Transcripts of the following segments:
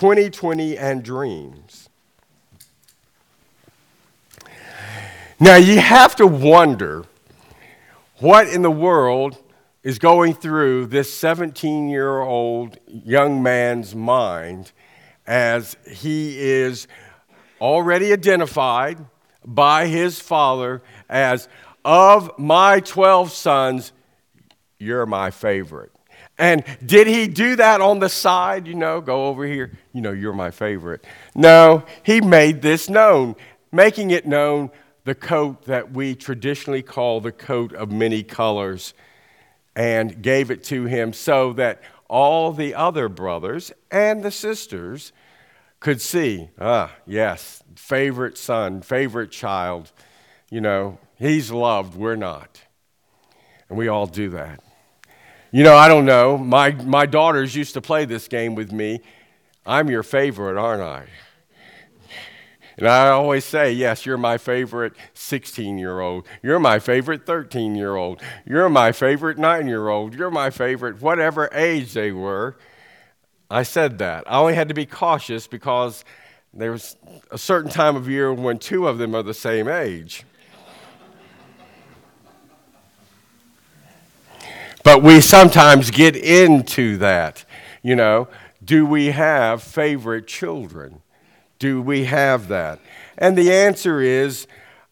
2020 and dreams. Now, you have to wonder what in the world is going through this 17 year old young man's mind as he is already identified by his father as, Of my 12 sons, you're my favorite. And did he do that on the side? You know, go over here, you know, you're my favorite. No, he made this known, making it known the coat that we traditionally call the coat of many colors, and gave it to him so that all the other brothers and the sisters could see, ah, yes, favorite son, favorite child, you know, he's loved, we're not. And we all do that. You know, I don't know. My, my daughters used to play this game with me. I'm your favorite, aren't I? And I always say, yes, you're my favorite 16 year old. You're my favorite 13 year old. You're my favorite 9 year old. You're my favorite, whatever age they were. I said that. I only had to be cautious because there was a certain time of year when two of them are the same age. But we sometimes get into that. You know, do we have favorite children? Do we have that? And the answer is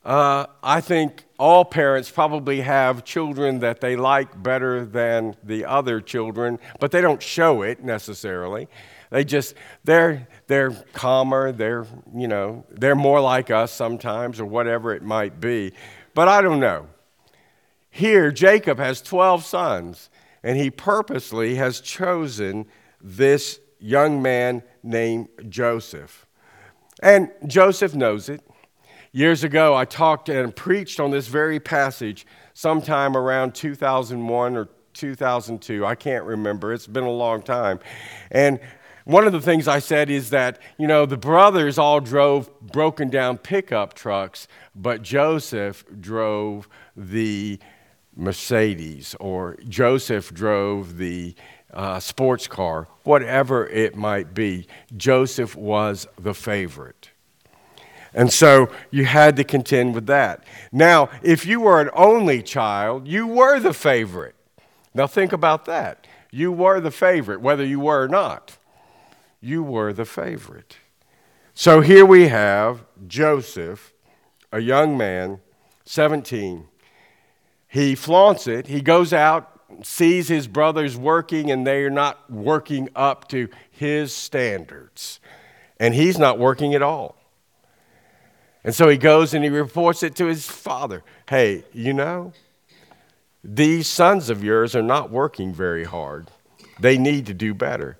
uh, I think all parents probably have children that they like better than the other children, but they don't show it necessarily. They just, they're, they're calmer, they're, you know, they're more like us sometimes or whatever it might be. But I don't know. Here, Jacob has 12 sons, and he purposely has chosen this young man named Joseph. And Joseph knows it. Years ago, I talked and preached on this very passage sometime around 2001 or 2002. I can't remember. It's been a long time. And one of the things I said is that, you know, the brothers all drove broken down pickup trucks, but Joseph drove the Mercedes, or Joseph drove the uh, sports car, whatever it might be. Joseph was the favorite. And so you had to contend with that. Now, if you were an only child, you were the favorite. Now, think about that. You were the favorite, whether you were or not. You were the favorite. So here we have Joseph, a young man, 17. He flaunts it. He goes out, sees his brothers working, and they're not working up to his standards. And he's not working at all. And so he goes and he reports it to his father. Hey, you know, these sons of yours are not working very hard. They need to do better.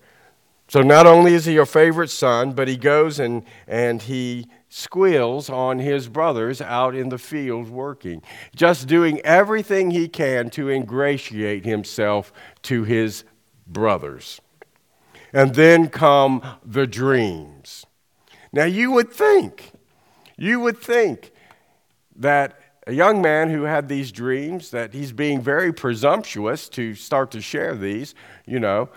So not only is he your favorite son, but he goes and, and he squeals on his brothers out in the field working, just doing everything he can to ingratiate himself to his brothers. And then come the dreams. Now you would think you would think that a young man who had these dreams, that he's being very presumptuous to start to share these, you know,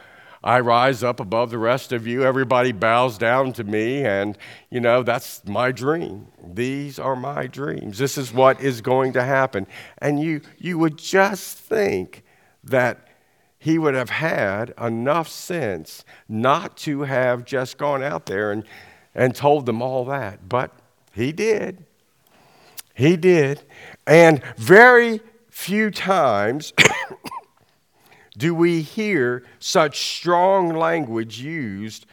I rise up above the rest of you, everybody bows down to me, and, you know, that's my dream. These are my dreams. This is what is going to happen. And you, you would just think that he would have had enough sense not to have just gone out there and, and told them all that. But he did. He did. And very few times do we hear such strong language used,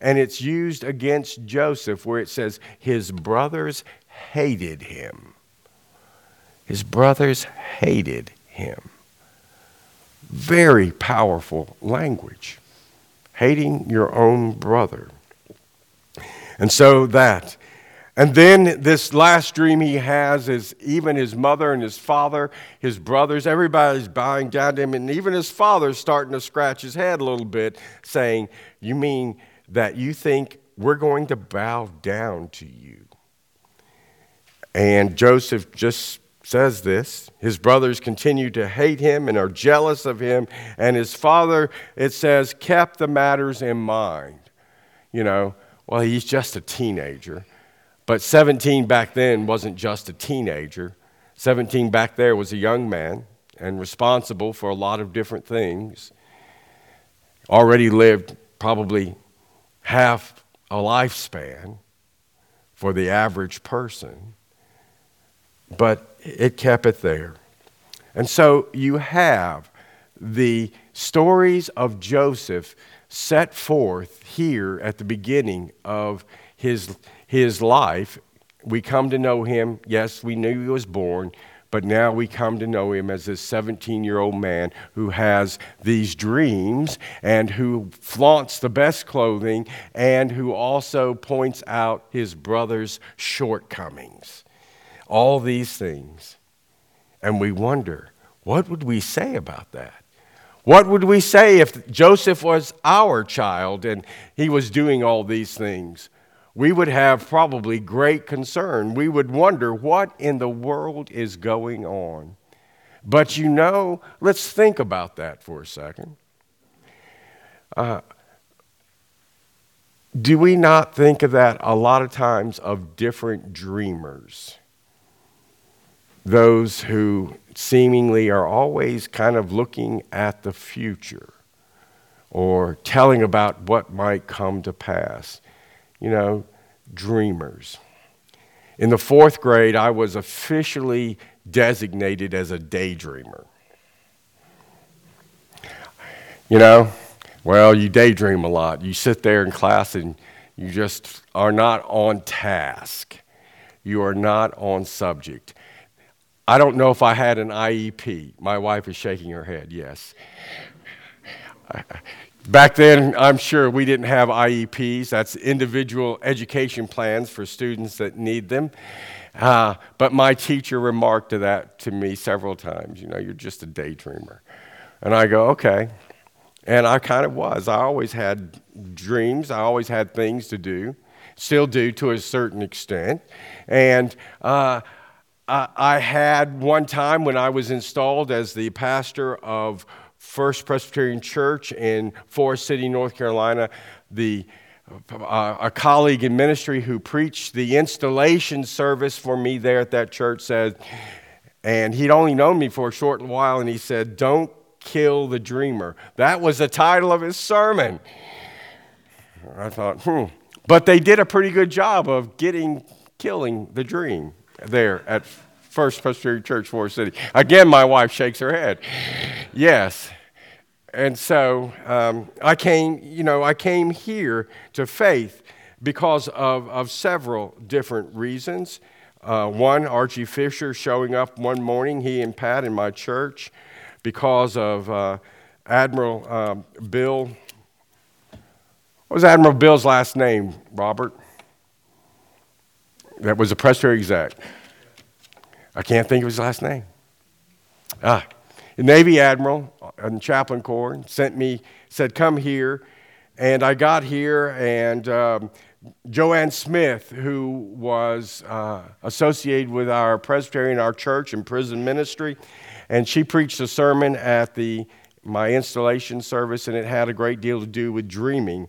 and it's used against Joseph, where it says, His brothers hated him. His brothers hated him. Very powerful language. Hating your own brother. And so that and then this last dream he has is even his mother and his father, his brothers, everybody's bowing down to him, and even his father's starting to scratch his head a little bit, saying, You mean that you think we're going to bow down to you? And Joseph just says this. His brothers continue to hate him and are jealous of him, and his father, it says, kept the matters in mind. you know, well, he's just a teenager. But 17 back then wasn't just a teenager. 17 back there was a young man and responsible for a lot of different things. Already lived probably half a lifespan for the average person, but it kept it there. And so you have the stories of Joseph set forth here at the beginning of his, his life. We come to know him. Yes, we knew he was born, but now we come to know him as this 17 year old man who has these dreams and who flaunts the best clothing and who also points out his brother's shortcomings. All these things. And we wonder, what would we say about that? What would we say if Joseph was our child and he was doing all these things? We would have probably great concern. We would wonder what in the world is going on. But you know, let's think about that for a second. Uh, do we not think of that a lot of times of different dreamers? Those who seemingly are always kind of looking at the future or telling about what might come to pass you know, dreamers. In the fourth grade, I was officially designated as a daydreamer. You know, well, you daydream a lot. You sit there in class and you just are not on task. You are not on subject. I don't know if I had an IEP. My wife is shaking her head, yes. Back then, I'm sure we didn't have IEPs. That's individual education plans for students that need them. Uh, but my teacher remarked to that to me several times. You know, you're just a daydreamer. And I go, okay. And I kind of was. I always had dreams. I always had things to do. Still do to a certain extent. And uh, I had one time when I was installed as the pastor of First Presbyterian Church in Forest City, North Carolina. The uh, a colleague in ministry who preached the installation service for me there at that church said, and he'd only known me for a short while, and he said, Don't kill the dreamer. That was the title of his sermon. I thought, hmm. But they did a pretty good job of getting, killing the dream there at First Presbyterian Church, Forest City. Again, my wife shakes her head. Yes. And so um, I came, you know, I came here to faith because of, of several different reasons. Uh, one, Archie Fisher showing up one morning, he and Pat in my church, because of uh, Admiral um, Bill. What was Admiral Bill's last name, Robert? That was a Presbyterian exec. I can't think of his last name. Ah, the Navy Admiral in Chaplain Corps sent me, said, Come here. And I got here, and um, Joanne Smith, who was uh, associated with our Presbyterian, our church, and prison ministry, and she preached a sermon at the my installation service, and it had a great deal to do with dreaming.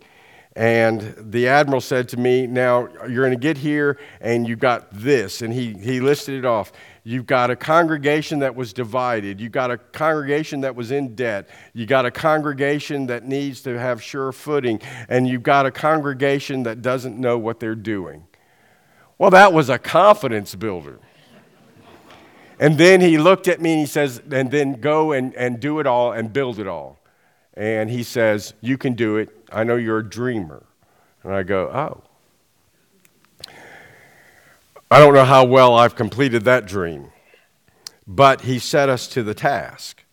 And the admiral said to me, Now you're going to get here and you've got this. And he, he listed it off. You've got a congregation that was divided. You've got a congregation that was in debt. You've got a congregation that needs to have sure footing. And you've got a congregation that doesn't know what they're doing. Well, that was a confidence builder. And then he looked at me and he says, And then go and, and do it all and build it all. And he says, You can do it. I know you're a dreamer. And I go, Oh. I don't know how well I've completed that dream, but he set us to the task.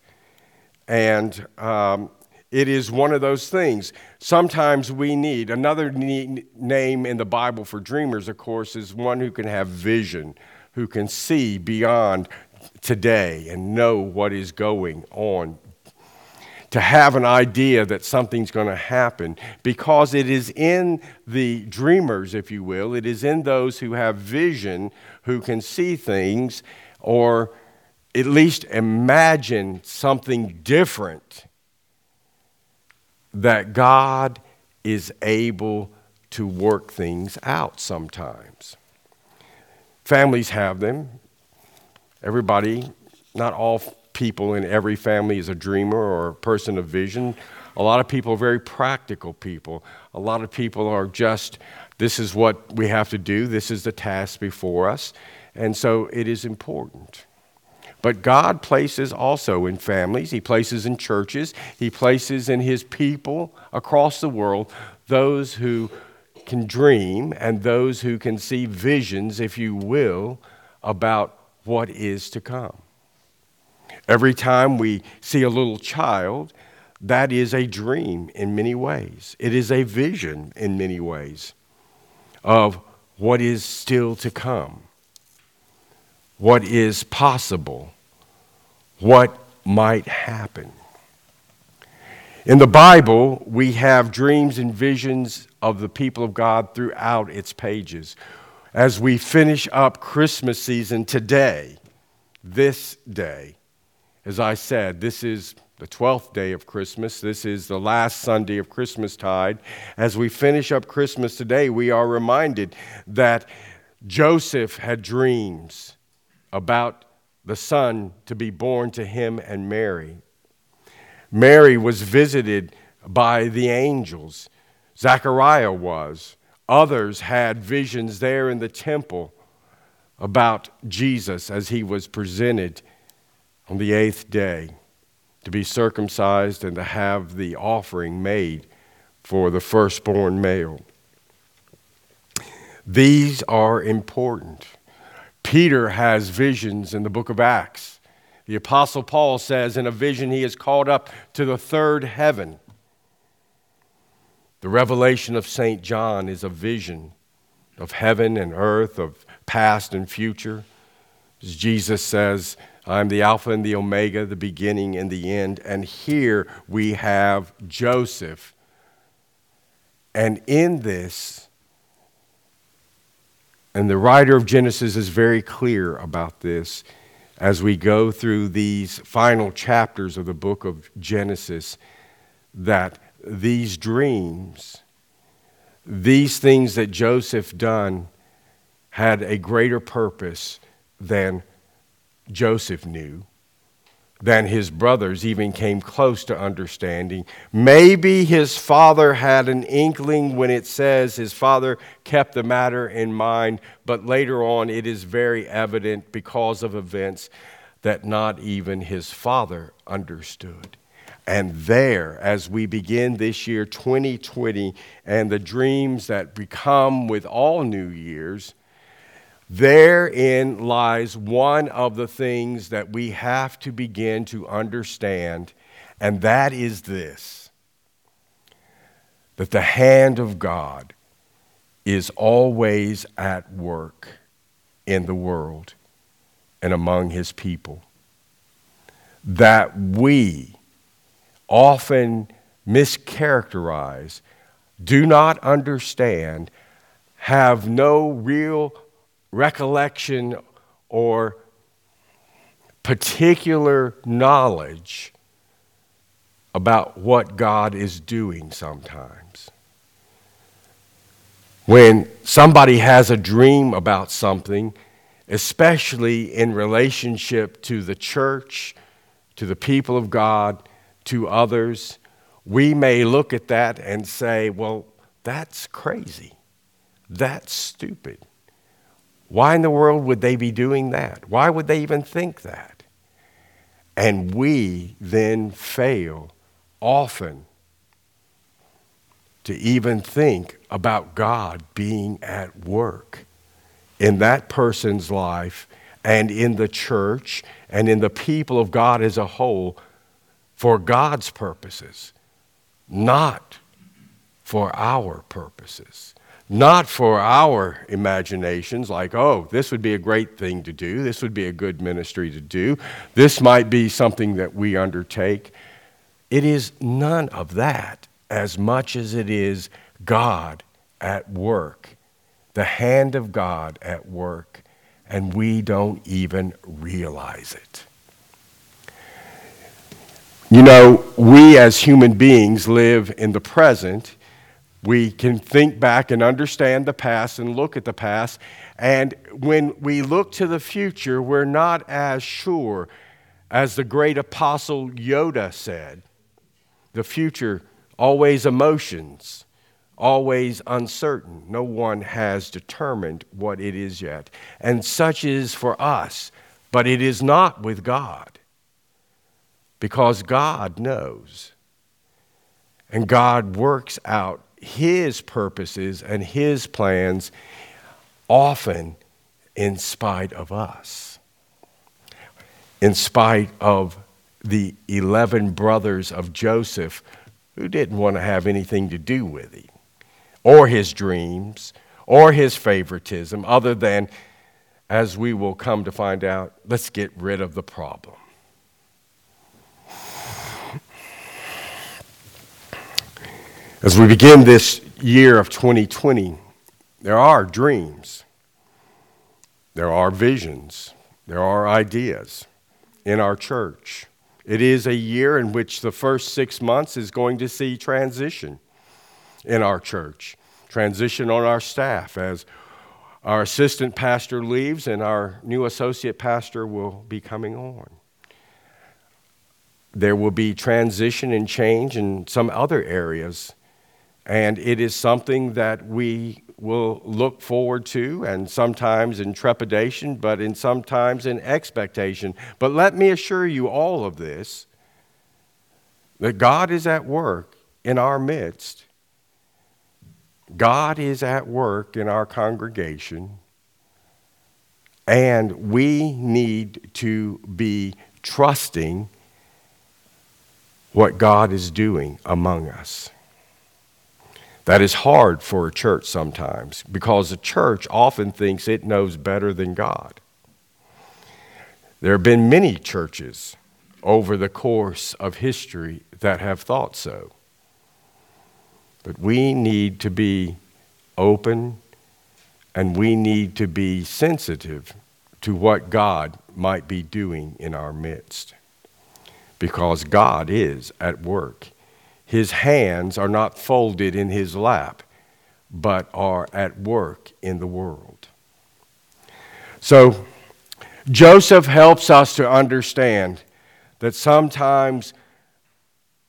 And um, it is one of those things. Sometimes we need another name in the Bible for dreamers, of course, is one who can have vision, who can see beyond today and know what is going on to have an idea that something's going to happen because it is in the dreamers, if you will, it is in those who have vision, who can see things or at least imagine something different that God is able to work things out sometimes. Families have them. Everybody, not all people in every family is a dreamer or a person of vision. A lot of people are very practical people. A lot of people are just, this is what we have to do, this is the task before us. And so it is important. But God places also in families, He places in churches, He places in His people across the world those who can dream and those who can see visions, if you will, about what is to come. Every time we see a little child, that is a dream in many ways. It is a vision in many ways of what is still to come, what is possible, what might happen. In the Bible, we have dreams and visions of the people of God throughout its pages. As we finish up Christmas season today, this day, as I said, this is the 12th day of Christmas. This is the last Sunday of Christmastide. As we finish up Christmas today, we are reminded that Joseph had dreams about the son to be born to him and Mary. Mary was visited by the angels. Zechariah was. Others had visions there in the temple about Jesus as he was presented on the eighth day to be circumcised and to have the offering made for the firstborn male. These are important. Peter has visions in the book of Acts. The Apostle Paul says in a vision he is called up to the third heaven. The revelation of St. John is a vision of heaven and earth, of past and future. As Jesus says, I'm the Alpha and the Omega, the beginning and the end. And here we have Joseph. And in this, and the writer of Genesis is very clear about this as we go through these final chapters of the book of Genesis that these dreams, these things that Joseph done, had a greater purpose than Joseph knew, than his brothers even came close to understanding. Maybe his father had an inkling when it says his father kept the matter in mind, but later on it is very evident because of events that not even his father understood. And there, as we begin this year 2020 and the dreams that become with all new years, Therein lies one of the things that we have to begin to understand, and that is this that the hand of God is always at work in the world and among his people. That we often mischaracterize, do not understand, have no real recollection or particular knowledge about what God is doing sometimes. When somebody has a dream about something, especially in relationship to the church, to the people of God, to others, we may look at that and say, well, that's crazy. That's stupid. Why in the world would they be doing that? Why would they even think that? And we then fail often to even think about God being at work in that person's life and in the church and in the people of God as a whole for God's purposes, not for our purposes not for our imaginations, like, oh, this would be a great thing to do, this would be a good ministry to do, this might be something that we undertake. It is none of that as much as it is God at work, the hand of God at work, and we don't even realize it. You know, we as human beings live in the present We can think back and understand the past and look at the past. And when we look to the future, we're not as sure as the great apostle Yoda said. The future, always emotions, always uncertain. No one has determined what it is yet. And such is for us, but it is not with God, because God knows. And God works out his purposes and his plans often in spite of us, in spite of the 11 brothers of Joseph who didn't want to have anything to do with him, or his dreams, or his favoritism, other than, as we will come to find out, let's get rid of the problem. As we begin this year of 2020, there are dreams, there are visions, there are ideas in our church. It is a year in which the first six months is going to see transition in our church, transition on our staff as our assistant pastor leaves and our new associate pastor will be coming on. There will be transition and change in some other areas and it is something that we will look forward to, and sometimes in trepidation, but in sometimes in expectation. But let me assure you all of this that God is at work in our midst. God is at work in our congregation, and we need to be trusting what God is doing among us. That is hard for a church sometimes because the church often thinks it knows better than God. There have been many churches over the course of history that have thought so. But we need to be open and we need to be sensitive to what God might be doing in our midst because God is at work his hands are not folded in his lap, but are at work in the world. So, Joseph helps us to understand that sometimes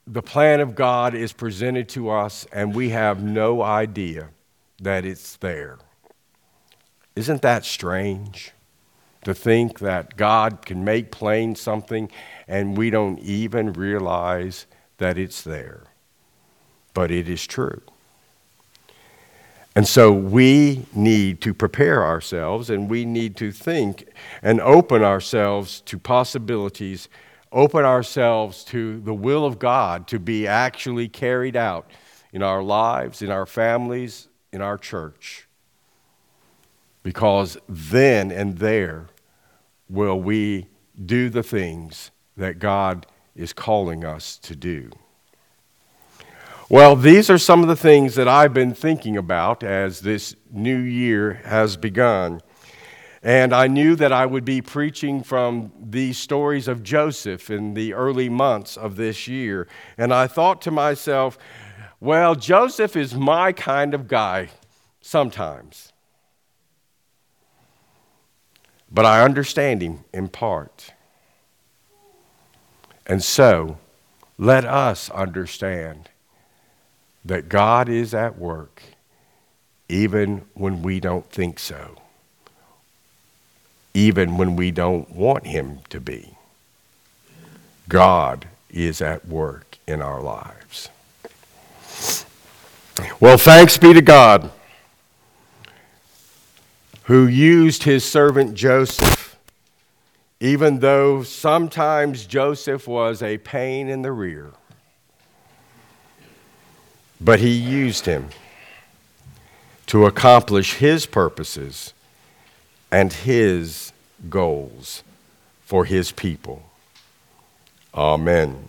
the plan of God is presented to us and we have no idea that it's there. Isn't that strange? To think that God can make plain something and we don't even realize that it's there but it is true. And so we need to prepare ourselves and we need to think and open ourselves to possibilities, open ourselves to the will of God to be actually carried out in our lives, in our families, in our church. Because then and there will we do the things that God is calling us to do. Well, these are some of the things that I've been thinking about as this new year has begun. And I knew that I would be preaching from the stories of Joseph in the early months of this year. And I thought to myself, well, Joseph is my kind of guy sometimes. But I understand him in part. And so, let us understand that God is at work even when we don't think so, even when we don't want Him to be. God is at work in our lives. Well, thanks be to God who used his servant Joseph, even though sometimes Joseph was a pain in the rear. But he used him to accomplish his purposes and his goals for his people. Amen.